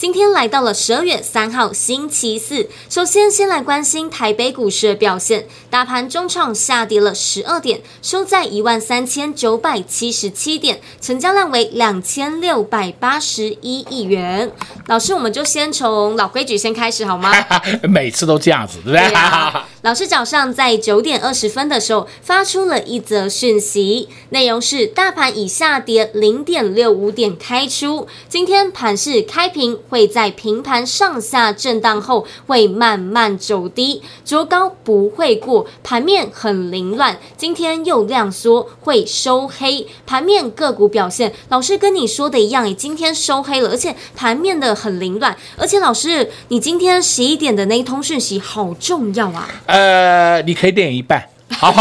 今天来到了十二月三号星期四，首先先来关心台北股市的表现，大盘中场下跌了十二点，收在一万三千九百七十七点，成交量为两千六百八十一亿元。老师，我们就先从老规矩先开始好吗？每次都这样子，对不对？对啊 老师早上在九点二十分的时候发出了一则讯息，内容是大盘以下跌零点六五点开出，今天盘势开平，会在平盘上下震荡后会慢慢走低，筑高不会过，盘面很凌乱，今天又量缩会收黑，盘面个股表现，老师跟你说的一样，你今天收黑了，而且盘面的很凌乱，而且老师你今天十一点的那一通讯息好重要啊。呃，你可以练一半，好？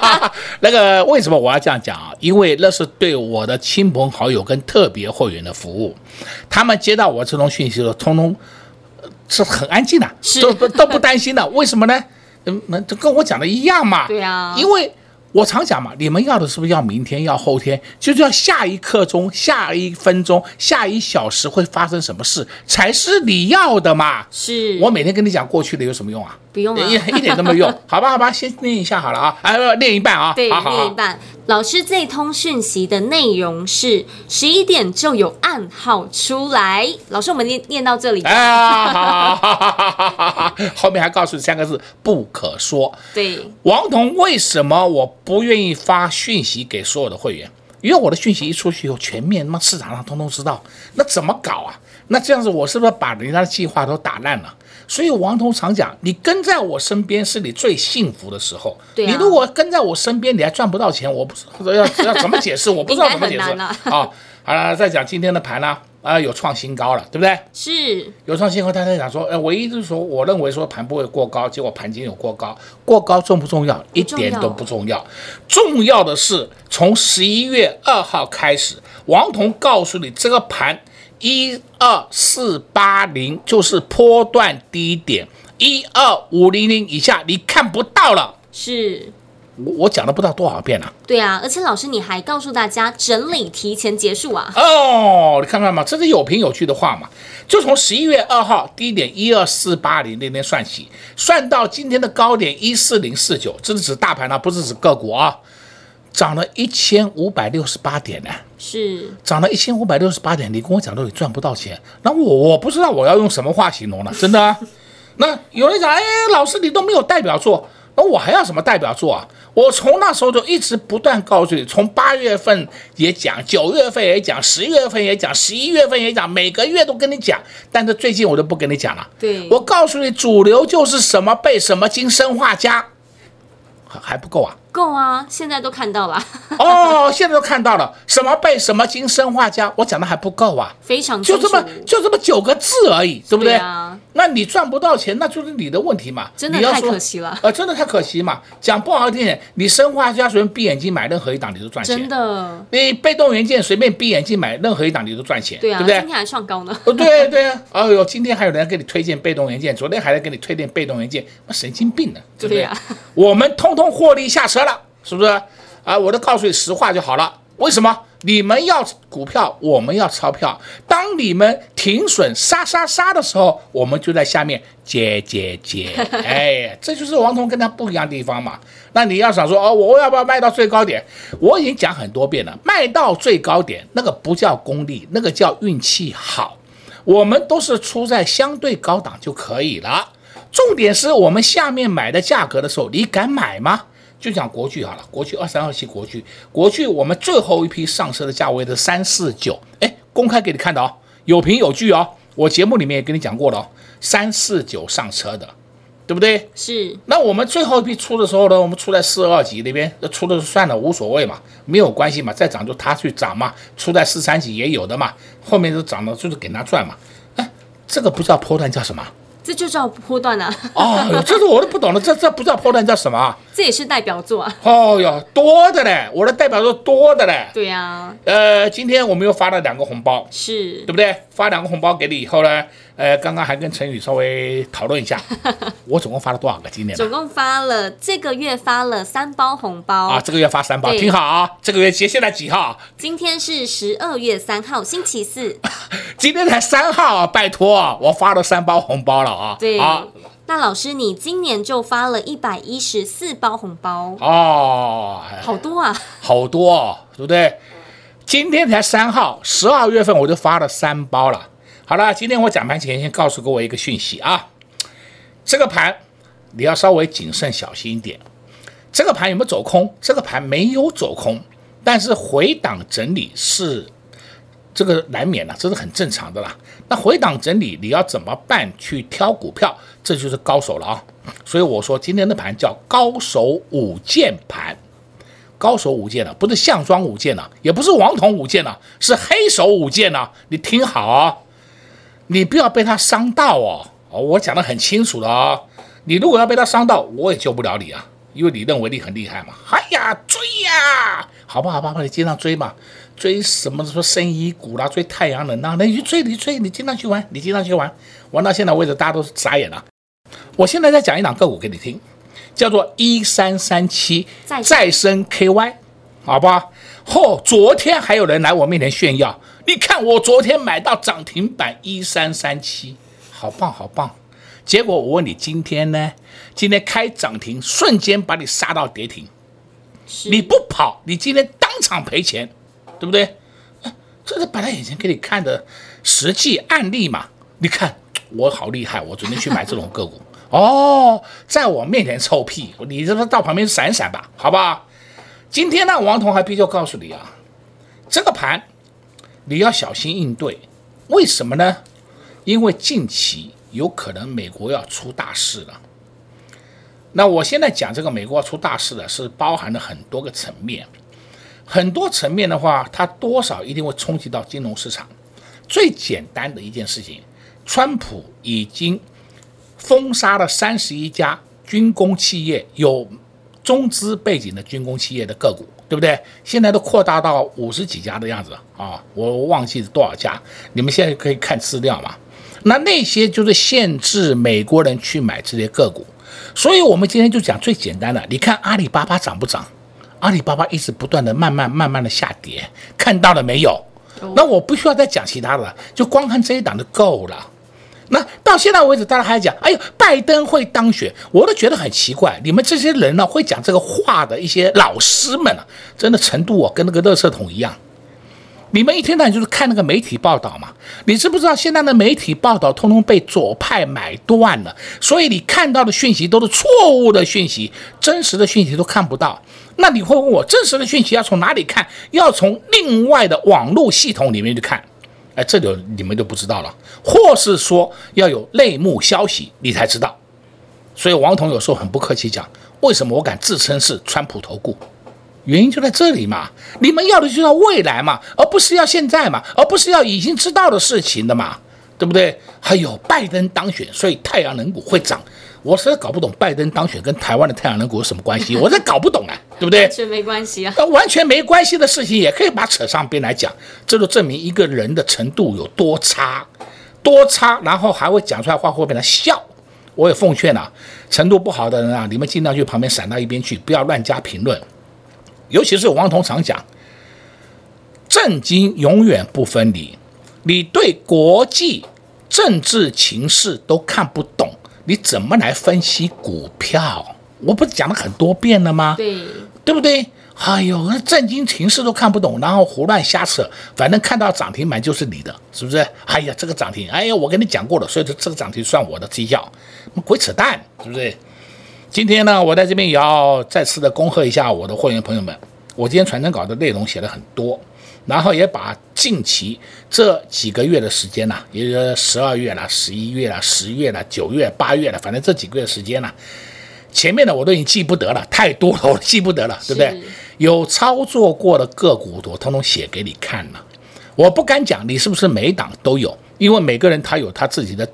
那个为什么我要这样讲啊？因为那是对我的亲朋好友跟特别会员的服务，他们接到我这种讯息的通通是很安静的，都都不担心的。为什么呢？嗯，那就跟我讲的一样嘛。对啊，因为。我常讲嘛，你们要的是不是要明天、要后天？就是要下一刻钟、下一分钟、下一小时会发生什么事才是你要的嘛？是我每天跟你讲过去的有什么用啊？不用了，一一点都没用。好吧，好吧，先念一下好了啊，哎，念一半啊，对，好好好念一半。老师这通讯息的内容是十一点就有暗号出来。老师，我们念念到这里。啊，好好好好好好，后面还告诉你三个字：不可说。对，王彤，为什么我不愿意发讯息给所有的会员？因为我的讯息一出去以后，全面那么市场上通通知道，那怎么搞啊？那这样子，我是不是把人家的计划都打烂了？所以王彤常讲，你跟在我身边是你最幸福的时候。对啊。你如果跟在我身边，你还赚不到钱，我不知道要 要怎么解释，我不知道怎么解释。啊、哦，好了，再讲今天的盘呢，啊、呃，有创新高了，对不对？是。有创新高，大家讲说，呃，唯一就是说，我认为说盘不会过高，结果盘今天有过高，过高重不重要？一点都不重要。重要的是，从十一月二号开始，王彤告诉你，这个盘。一二四八零就是波段低点，一二五零零以下你看不到了。是，我我讲了不知道多少遍了。对啊，而且老师你还告诉大家整理提前结束啊。哦，你看看嘛？这是有凭有据的话嘛。就从十一月二号低点一二四八零那天算起，算到今天的高点一四零四九，这是指大盘啊，不是指个股啊。涨了一千五百六十八点呢，是涨了一千五百六十八点。你跟我讲，都你赚不到钱，那我我不知道我要用什么话形容了，真的啊。那有人讲，哎，老师你都没有代表作，那我还要什么代表作啊？我从那时候就一直不断告诉你，从八月份也讲，九月份也讲，十月份也讲，十一月份也讲，每个月都跟你讲。但是最近我就不跟你讲了。对，我告诉你，主流就是什么被什么金生化家，还还不够啊。够啊！现在都看到了 哦，现在都看到了，什么被什么金生化家，我讲的还不够啊，非常就这么就这么九个字而已，对不对？对啊，那你赚不到钱，那就是你的问题嘛，真的太可惜了，呃，真的太可惜嘛。讲不好听点，你生化镓随便闭眼睛买任何一档，你都赚钱，真的。你被动元件随便闭眼睛买任何一档，你都赚钱，对啊，对不对？今天还创高呢。哦，对对啊，哎呦，今天还有人给你推荐被动元件，昨天还在给你推荐被动元件，那神经病呢，对不对？对啊，我们通通获利下车了。是不是啊？我都告诉你实话就好了。为什么你们要股票，我们要钞票？当你们停损杀杀杀的时候，我们就在下面接接接。哎，这就是王彤跟他不一样的地方嘛。那你要想说哦，我要不要卖到最高点？我已经讲很多遍了，卖到最高点那个不叫功力，那个叫运气好。我们都是出在相对高档就可以了。重点是我们下面买的价格的时候，你敢买吗？就讲国巨好了，国巨二三二七，国巨，国巨我们最后一批上车的价位是三四九，哎，公开给你看的哦，有凭有据哦，我节目里面也跟你讲过了哦，三四九上车的，对不对？是。那我们最后一批出的时候呢，我们出在四二级那边，那出的算了，无所谓嘛，没有关系嘛，再涨就他去涨嘛。出在四三级也有的嘛，后面都涨了就是给他赚嘛。哎，这个不叫波段叫什么？这就叫波段啊！哦，这是我都不懂了，这这不叫波段叫什么？这也是代表作啊！哦哟，多的嘞，我的代表作多的嘞。对呀、啊。呃，今天我们又发了两个红包，是对不对？发两个红包给你以后呢，呃，刚刚还跟陈宇稍微讨论一下，我总共发了多少个？今年总共发了这个月发了三包红包啊！这个月发三包，听好啊！这个月节现在几号？今天是十二月三号，星期四。今天才三号啊！拜托，我发了三包红包了啊！对啊。那老师，你今年就发了一百一十四包红包哦，好多啊，好多哦，对不对？今天才三号，十二月份我就发了三包了。好了，今天我讲盘前先告诉各位一个讯息啊，这个盘你要稍微谨慎小心一点。这个盘有没有走空？这个盘没有走空，但是回档整理是。这个难免了，这是很正常的啦。那回档整理，你要怎么办？去挑股票，这就是高手了啊。所以我说今天的盘叫高手五剑盘，高手五件了，不是项庄舞剑了，也不是王彤舞剑了，是黑手五件了。你听好啊，你不要被他伤到哦。哦，我讲得很清楚了啊。你如果要被他伤到，我也救不了你啊，因为你认为你很厉害嘛。哎呀，追呀，好吧，好吧，你经常追嘛。追什么说生医股啦，追太阳能啊，那你去追，你追，你经常去玩，你经常去玩，玩到现在为止，大家都傻眼了。我现在再讲一档个股给你听，叫做一三三七再生 KY，好吧？嚯、哦，昨天还有人来我面前炫耀，你看我昨天买到涨停板一三三七，好棒好棒。结果我问你，今天呢？今天开涨停，瞬间把你杀到跌停，你不跑，你今天当场赔钱。对不对？这是摆在眼前给你看的实际案例嘛？你看我好厉害，我准备去买这种个股 哦，在我面前臭屁，你这个到旁边闪闪吧，好不好？今天呢，王彤还必须告诉你啊，这个盘你要小心应对，为什么呢？因为近期有可能美国要出大事了。那我现在讲这个美国要出大事的是包含了很多个层面。很多层面的话，它多少一定会冲击到金融市场。最简单的一件事情，川普已经封杀了三十一家军工企业，有中资背景的军工企业的个股，对不对？现在都扩大到五十几家的样子啊，我忘记是多少家，你们现在可以看资料嘛。那那些就是限制美国人去买这些个股，所以我们今天就讲最简单的，你看阿里巴巴涨不涨？阿里巴巴一直不断的慢慢慢慢的下跌，看到了没有？那我不需要再讲其他的了，就光看这一档就够了。那到现在为止，大家还讲，哎呦，拜登会当选，我都觉得很奇怪。你们这些人呢，会讲这个话的一些老师们啊，真的程度啊，跟那个垃圾桶一样。你们一天到晚就是看那个媒体报道嘛？你知不知道现在的媒体报道通通被左派买断了？所以你看到的讯息都是错误的讯息，真实的讯息都看不到。那你会问我，真实的讯息要从哪里看？要从另外的网络系统里面去看。哎，这就你们就不知道了。或是说要有内幕消息，你才知道。所以王彤有时候很不客气讲，为什么我敢自称是川普投顾？原因就在这里嘛。你们要的就是要未来嘛，而不是要现在嘛，而不是要已经知道的事情的嘛，对不对？还有拜登当选，所以太阳能股会涨。我实在搞不懂拜登当选跟台湾的太阳能股有什么关系，我这搞不懂啊，对不对？完全没关系啊。完全没关系的事情也可以把扯上边来讲，这就证明一个人的程度有多差，多差，然后还会讲出来话会被他笑。我也奉劝啊，程度不好的人啊，你们尽量去旁边闪到一边去，不要乱加评论。尤其是王彤常讲，政经永远不分离，你对国际政治情势都看不懂。你怎么来分析股票？我不是讲了很多遍了吗？对，对不对？哎呦，那震惊情势都看不懂，然后胡乱瞎扯，反正看到涨停板就是你的，是不是？哎呀，这个涨停，哎呀，我跟你讲过了，所以说这个涨停算我的绩效，鬼扯淡，是不是？今天呢，我在这边也要再次的恭贺一下我的会员朋友们。我今天传真稿的内容写了很多，然后也把近期这几个月的时间呢、啊，也就是十二月了、十一月了、十月了、九月、八月了，反正这几个月的时间呢、啊，前面的我都已经记不得了，太多了，我记不得了，对不对？有操作过的个股，我通通写给你看了。我不敢讲你是不是每档都有，因为每个人他有他自己的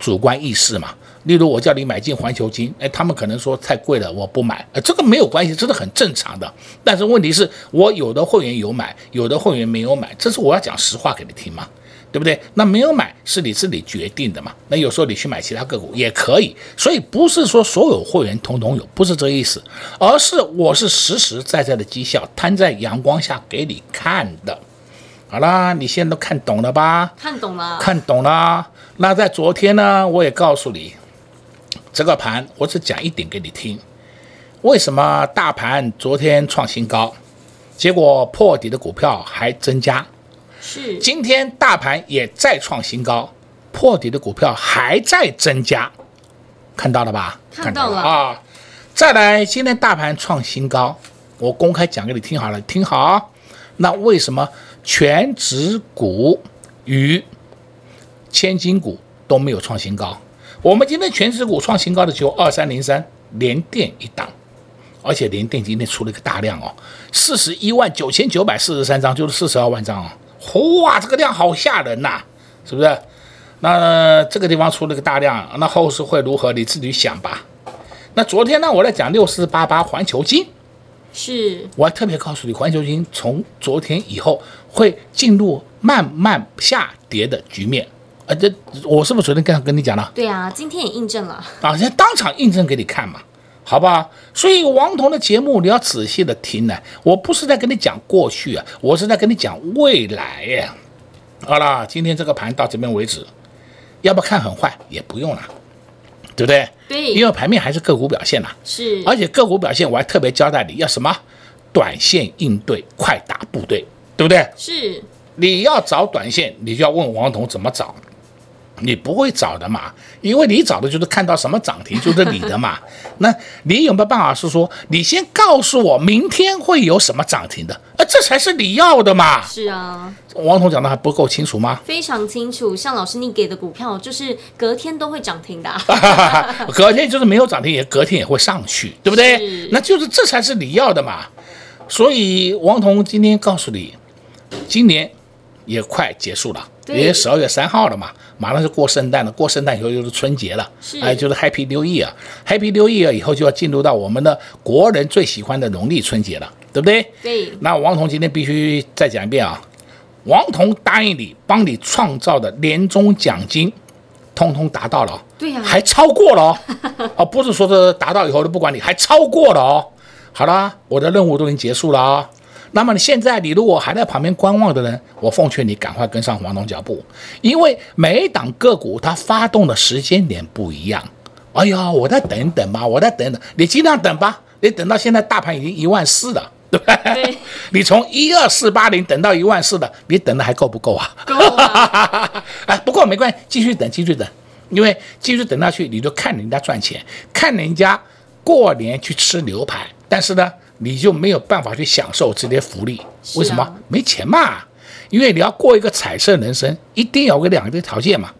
主观意识嘛。例如我叫你买进环球金，哎，他们可能说太贵了，我不买，呃，这个没有关系，这是很正常的。但是问题是我有的会员有买，有的会员没有买，这是我要讲实话给你听嘛，对不对？那没有买是你自己决定的嘛。那有时候你去买其他个股也可以，所以不是说所有会员统统有，不是这个意思，而是我是实实在在的绩效摊在阳光下给你看的。好啦，你现在都看懂了吧？看懂了，看懂了。那在昨天呢，我也告诉你。这个盘我只讲一点给你听，为什么大盘昨天创新高，结果破底的股票还增加？是，今天大盘也再创新高，破底的股票还在增加，看到了吧？看到了，啊！再来，今天大盘创新高，我公开讲给你听好了，听好。那为什么全值股与千金股都没有创新高？我们今天全指股创新高的只有二三零三连电一档，而且连电今天出了一个大量哦，四十一万九千九百四十三张，就是四十二万张哦，哇，这个量好吓人呐、啊，是不是？那这个地方出了个大量，那后市会如何？你自己想吧。那昨天呢，我在讲六四八八环球金，是我还特别告诉你，环球金从昨天以后会进入慢慢下跌的局面。啊，这我是不是昨天刚刚跟你讲了？对啊，今天也印证了啊，现在当场印证给你看嘛，好不好？所以王彤的节目你要仔细的听呢，我不是在跟你讲过去啊，我是在跟你讲未来呀。好了，今天这个盘到这边为止，要不看很坏也不用了，对不对？对，因为盘面还是个股表现呐，是，而且个股表现我还特别交代你要什么，短线应对，快打部队，对不对？是，你要找短线，你就要问王彤怎么找。你不会找的嘛，因为你找的就是看到什么涨停就是你的嘛。那你有没有办法是说，你先告诉我明天会有什么涨停的，啊，这才是你要的嘛。是啊，王彤讲的还不够清楚吗？非常清楚，像老师你给的股票就是隔天都会涨停的，隔天就是没有涨停也隔天也会上去，对不对？那就是这才是你要的嘛。所以王彤今天告诉你，今年也快结束了。因为十二月三号了嘛，马上就过圣诞了，过圣诞以后就是春节了，哎，就是 Happy New Year，Happy New Year 以后就要进入到我们的国人最喜欢的农历春节了，对不对？对。那王彤今天必须再讲一遍啊，王彤答应你，帮你创造的年终奖金，通通达到了，对呀、啊，还超过了哦，哦，不是说是达到以后都不管你，还超过了哦。好了，我的任务都已经结束了啊、哦。那么你现在，你如果还在旁边观望的人，我奉劝你赶快跟上黄总脚步，因为每一档个股它发动的时间点不一样。哎呀，我再等一等吧，我再等等，你尽量等吧。你等到现在大盘已经一万四了，对不对？你从一二四八零等到一万四的，你等的还够不够啊？够啊！哎，不过没关系，继续等，继续等，因为继续等下去，你就看人家赚钱，看人家过年去吃牛排，但是呢。你就没有办法去享受这些福利，为什么？啊、没钱嘛。因为你要过一个彩色人生，一定要有个两个条件嘛，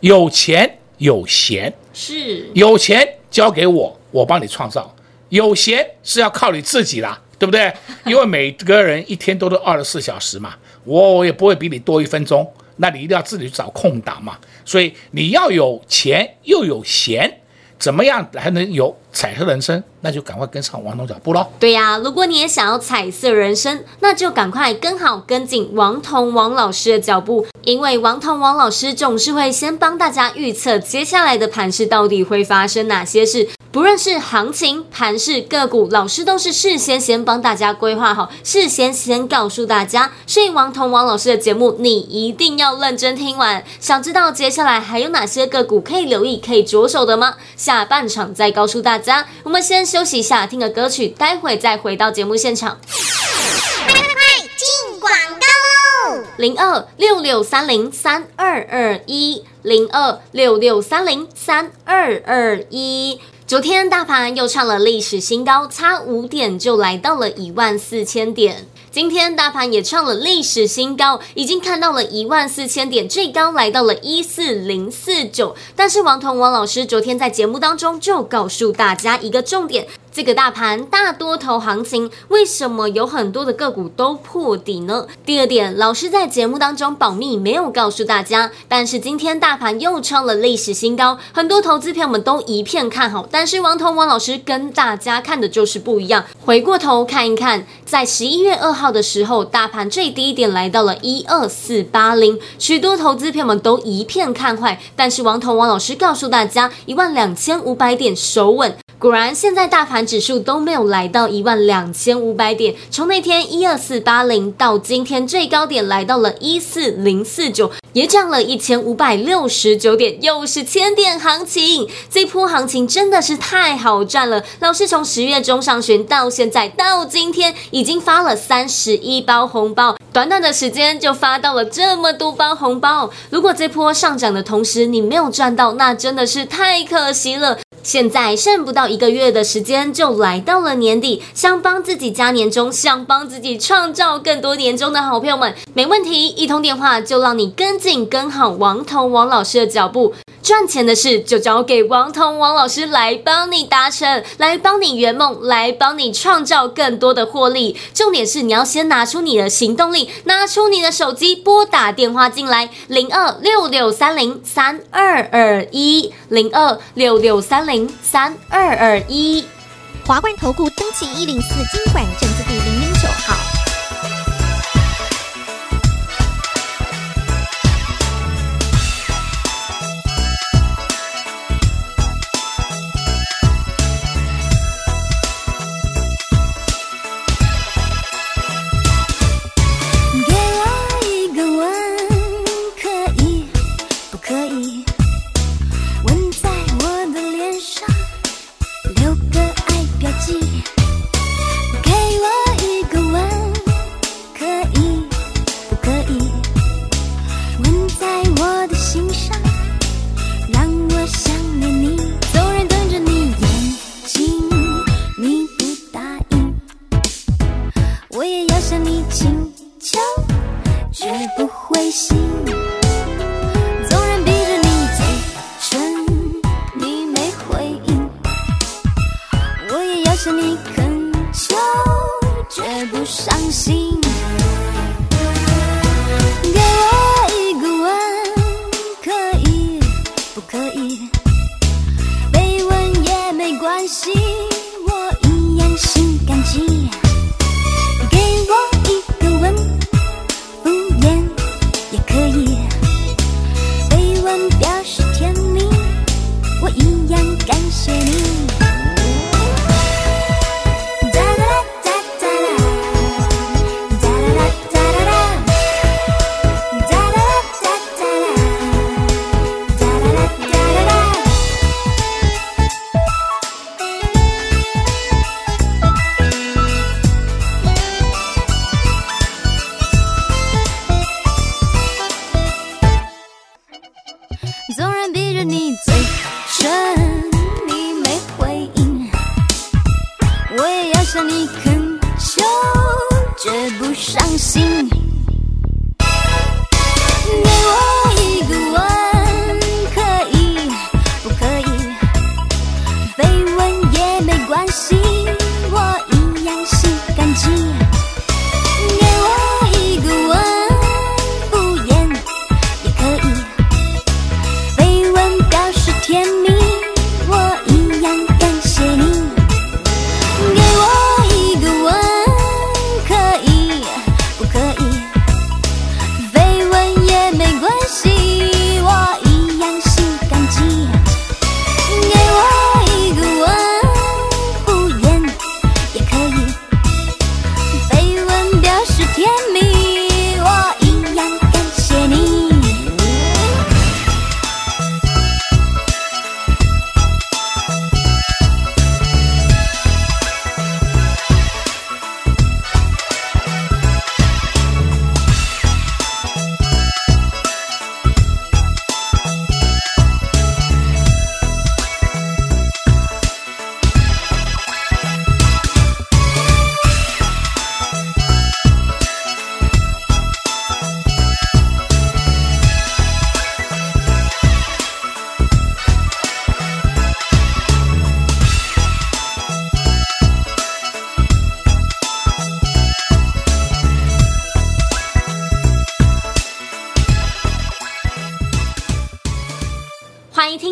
有钱有闲。是，有钱交给我，我帮你创造；有闲是要靠你自己啦，对不对？因为每个人一天都是二十四小时嘛，我也不会比你多一分钟，那你一定要自己去找空档嘛。所以你要有钱又有闲。怎么样还能有彩色人生？那就赶快跟上王彤脚步喽。对呀、如果你也想要彩色人生，那就赶快跟好跟紧王彤王老师的脚步，因为王彤王老师总是会先帮大家预测接下来的盘势到底会发生哪些事。不论是行情、盘势、个股，老师都是事先先帮大家规划好，事先先告诉大家。所以王彤王老师的节目，你一定要认真听完。想知道接下来还有哪些个股可以留意、可以着手的吗？下半场再告诉大家。我们先休息一下，听个歌曲，待会再回到节目现场。快快快，进广告喽！零二六六三零三二二一，零二六六三零三二二一。昨天大盘又创了历史新高，差五点就来到了一万四千点。今天大盘也创了历史新高，已经看到了一万四千点，最高来到了一四零四九。但是王彤王老师昨天在节目当中就告诉大家一个重点。这个大盘大多头行情，为什么有很多的个股都破底呢？第二点，老师在节目当中保密，没有告诉大家。但是今天大盘又创了历史新高，很多投资票们都一片看好。但是王彤王老师跟大家看的就是不一样。回过头看一看，在十一月二号的时候，大盘最低点来到了一二四八零，许多投资票们都一片看坏。但是王彤王老师告诉大家，一万两千五百点守稳。果然，现在大盘指数都没有来到一万两千五百点。从那天一二四八零到今天最高点来到了一四零四九，也涨了一千五百六十九点，又是千点行情。这波行情真的是太好赚了。老师从十月中上旬到现在到今天，已经发了三十一包红包，短短的时间就发到了这么多包红包。如果这波上涨的同时你没有赚到，那真的是太可惜了。现在剩不到一个月的时间，就来到了年底，想帮自己加年终，想帮自己创造更多年终的好朋友们，没问题，一通电话就让你跟紧跟好王彤王老师的脚步。赚钱的事就交给王彤王老师来帮你达成，来帮你圆梦，来帮你创造更多的获利。重点是你要先拿出你的行动力，拿出你的手机，拨打电话进来，零二六六三零三二二一，零二六六三零三二二一。华冠投顾登记一零四金管证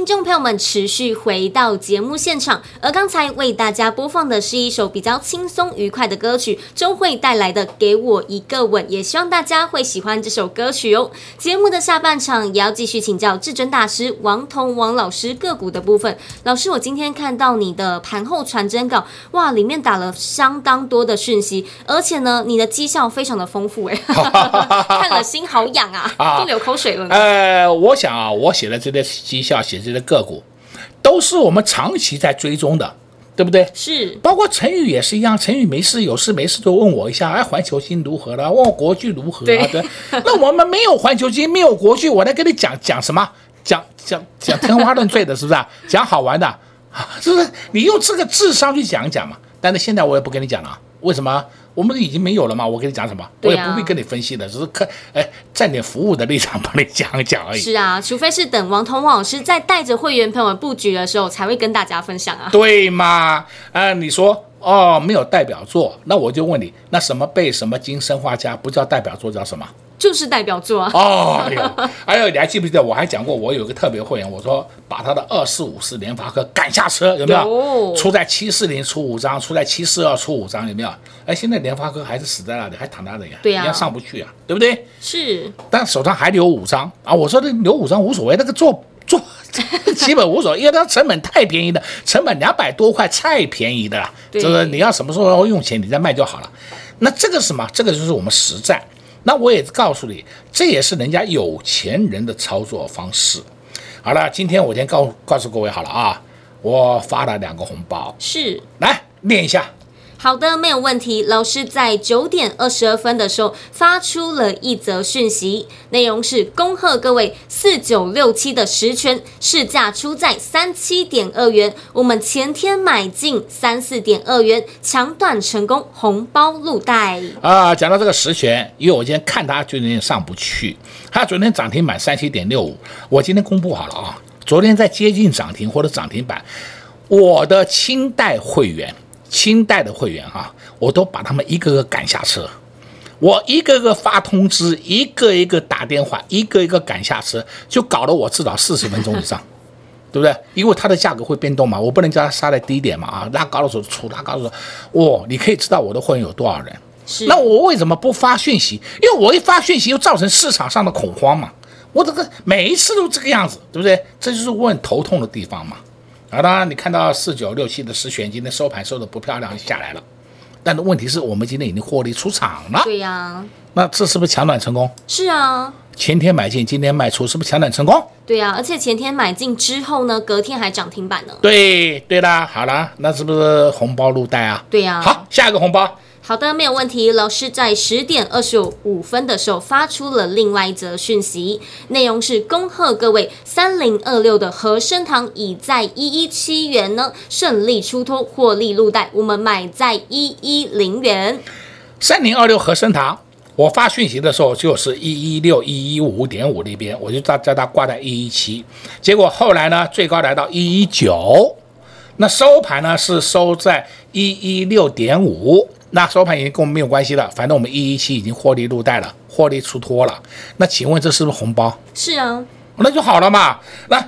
众朋友们持续回到节目现场，而刚才为大家播放的是一首比较轻松愉快的歌曲，周慧带来的《给我一个吻》，也希望大家会喜欢这首歌曲哦。节目的下半场也要继续请教至尊大师王彤王老师个股的部分。老师，我今天看到你的盘后传真稿，哇，里面打了相当多的讯息，而且呢，你的绩效非常的丰富，哎，看了心好痒啊，都流口水了。呃，我想啊，我写的这些绩效，写这些个股，都是我们长期在追踪的，对不对？是，包括陈宇也是一样，陈宇没事有事没事就问我一下，哎，环球金如何了？问我国巨如何啊？对，对，那我们没有环球金，没有国巨，我来跟你讲讲什么？讲讲讲天花乱坠的，是不是？讲好玩的，是不是？你用这个智商去讲一讲嘛。但是现在我也不跟你讲了，为什么？我们已经没有了嘛，我跟你讲什么，我也不必跟你分析的，只是看，哎，站点服务的立场帮你讲一讲而已。是啊，除非是等王彤王老师在带着会员朋友们布局的时候，才会跟大家分享啊。对嘛？啊、呃，你说哦，没有代表作，那我就问你，那什么被什么金生化家不叫代表作，叫什么？就是代表作啊！哦，哎呦，哎呦，你还记不记得我还讲过，我有个特别会员，我说把他的二四五四联发科赶下车，有没有？有出在七四零出五张，出在七四二出五张，有没有？哎，现在联发科还是死在那里，还躺在那里呀？对呀，一样上不去啊，对不对？是，但手上还留五张啊！我说的留五张无所谓，那个做做 基本无所谓，因为它成本太便宜了，成本两百多块太便宜的了，就是你要什么时候要用钱，你再卖就好了。那这个是什么？这个就是我们实战。那我也告诉你，这也是人家有钱人的操作方式。好了，今天我先告告诉各位好了啊，我发了两个红包，是，来念一下。好的，没有问题。老师在九点二十二分的时候发出了一则讯息，内容是恭贺各位四九六七的十权市价出在三七点二元，我们前天买进三四点二元，抢短成功，红包入袋啊！讲到这个十权，因为我今天看它就有点上不去，它昨天涨停板三七点六五，我今天公布好了啊，昨天在接近涨停或者涨停板，我的清代会员。清代的会员啊，我都把他们一个个赶下车，我一个个发通知，一个一个打电话，一个一个赶下车，就搞得我至少四十分钟以上，对不对？因为它的价格会变动嘛，我不能叫它杀在低点嘛啊，拉高的时候出，拉高的时候，哇，你可以知道我的会员有多少人。是。那我为什么不发讯息？因为我一发讯息又造成市场上的恐慌嘛。我这个每一次都这个样子，对不对？这就是我很头痛的地方嘛。好的，你看到四九六七的十选今天收盘收的不漂亮，下来了。但是问题是我们今天已经获利出场了。对呀、啊。那这是不是抢短成功？是啊。前天买进，今天卖出，是不是抢短成功？对呀、啊，而且前天买进之后呢，隔天还涨停板呢。对对啦，好啦，那是不是红包入袋啊？对呀、啊。好，下一个红包。好的，没有问题。老师在十点二十五分的时候发出了另外一则讯息，内容是恭贺各位三零二六的和生堂已在一一七元呢顺利出脱获利入袋，我们买在一一零元。三零二六和生堂，我发讯息的时候就是一一六一一五点五那边，我就叫叫它挂在一一七，结果后来呢最高来到一一九，那收盘呢是收在一一六点五。那收盘已经跟我们没有关系了，反正我们一一七已经获利入袋了，获利出脱了。那请问这是不是红包？是啊，那就好了嘛。那。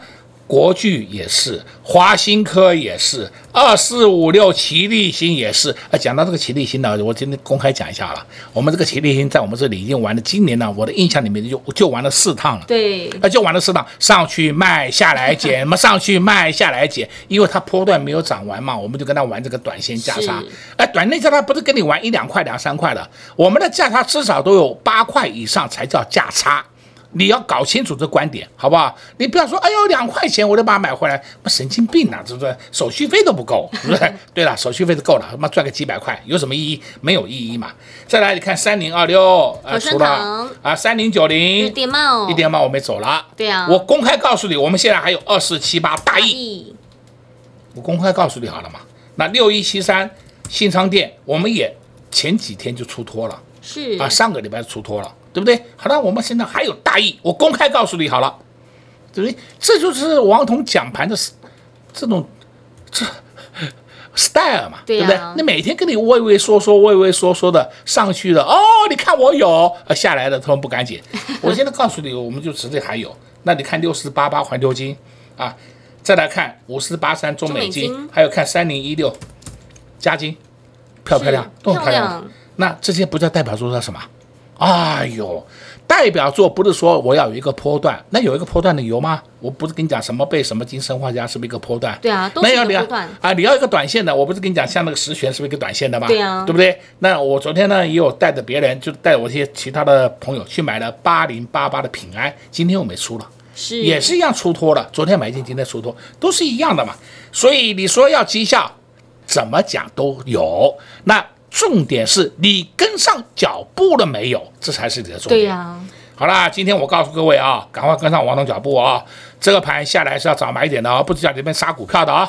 国巨也是，华新科也是，二四五六齐力新也是。啊，讲到这个齐力新呢，我今天公开讲一下了。我们这个齐力新在我们这里已经玩了，今年呢，我的印象里面就就玩了四趟了。对，啊，就玩了四趟，上去卖，下来减，什么上去卖，下来减，因为它波段没有涨完嘛，我们就跟他玩这个短线价差。哎，短线价差不是跟你玩一两块、两三块的，我们的价差至少都有八块以上才叫价差。你要搞清楚这观点，好不好？你不要说，哎呦，两块钱我就把它买回来，妈神经病啊，是不是？手续费都不够，是不是？对了，手续费都够了，他妈赚个几百块有什么意义？没有意义嘛。再来，你看三零二六，啊，除了啊，三零九零，一点冒，一点冒我没走了。对啊，我公开告诉你，我们现在还有二四七八大亿，我公开告诉你好了嘛。那六一七三新昌店，我们也前几天就出脱了，是啊，上个礼拜出脱了。对不对？好了，我们现在还有大意，我公开告诉你好了，对不对？这就是王彤讲盘的这种这 style 嘛，对，啊、对不对？你每天跟你畏畏缩缩、畏畏缩缩的上去的，哦，你看我有，下来的他们不敢捡。我现在告诉你，我们就直接还有。那你看六四八八环球金啊，再来看五四八三中美金，还有看三零一六加金，漂不漂亮？是都很漂亮。漂亮那这些不叫代表作叫什么？哎呦，代表作不是说我要有一个波段，那有一个波段的有吗？我不是跟你讲什么被什么金生化家是不是一个波段？对啊，都是一没有你要个波段。啊，你要一个短线的，我不是跟你讲像那个十权是不是一个短线的吗？对啊对不对？那我昨天呢也有带着别人，就带我一些其他的朋友去买了八零八八的平安，今天我没出了。是也是一样出脱了，昨天买进，今天出脱，都是一样的嘛。所以你说要绩效，怎么讲都有。那重点是你跟上脚步了没有？这才是你的重点。对呀、啊，好啦，今天我告诉各位啊，赶快跟上王总脚步啊！这个盘下来是要早买一点的哦，不是叫你们杀股票的啊、哦。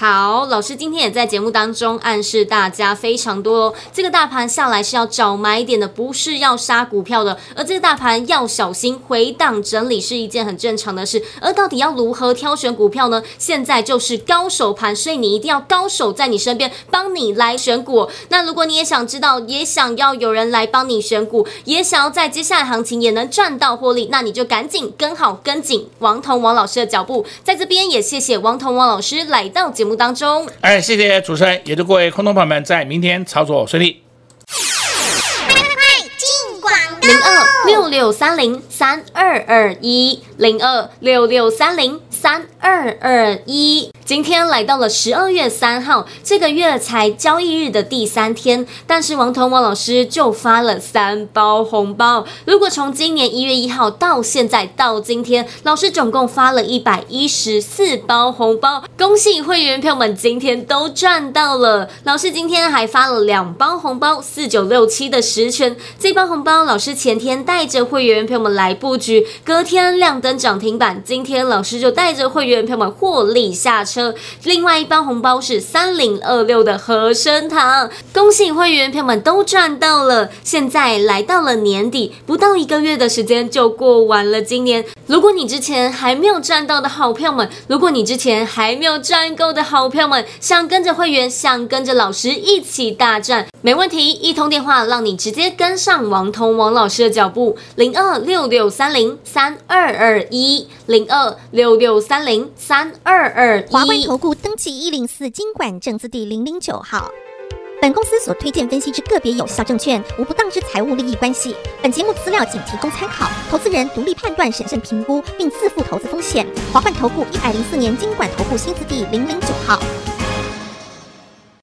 好，老师今天也在节目当中暗示大家非常多哦。这个大盘下来是要找买点的，不是要杀股票的。而这个大盘要小心回档整理是一件很正常的事。而到底要如何挑选股票呢？现在就是高手盘，所以你一定要高手在你身边帮你来选股。那如果你也想知道，也想要有人来帮你选股，也想要在接下来行情也能赚到获利，那你就赶紧跟好跟紧王彤王老师的脚步。在这边也谢谢王彤王老师来到节目。节目当中，哎，谢谢主持人，也祝各位空头朋友们在明天操作顺利。进广告零二六六三零三二二一，零二六六三零三二二一。今天来到了十二月三号，这个月才交易日的第三天，但是王彤王老师就发了三包红包。如果从今年一月一号到现在到今天，老师总共发了一百一十四包红包，恭喜会员朋友们今天都赚到了。老师今天还发了两包红包，四九六七的十銓，这包红包老师前天带着会员朋友们来布局，隔天亮灯涨停板，今天老师就带带着会员朋友们获利下车。另外一包红包是三零二六的和生堂，恭喜会员朋友们都赚到了。现在来到了年底，不到一个月的时间就过完了今年。如果你之前还没有赚到的好票们，如果你之前还没有赚够的好票们，想跟着会员，想跟着老师一起大赚，没问题，一通电话让你直接跟上王彤王老师的脚步，零二六六三零三二二一，零二六六三零三二二一。华冠投顾登记一零四经管证字第零零九号。本公司所推荐分析之个别有效证券，无不当之财务利益关系。本节目资料仅提供参考，投资人独立判断、审慎评估，并自负投资风险。华冠投顾一百零四年经管投顾新字第零零九号。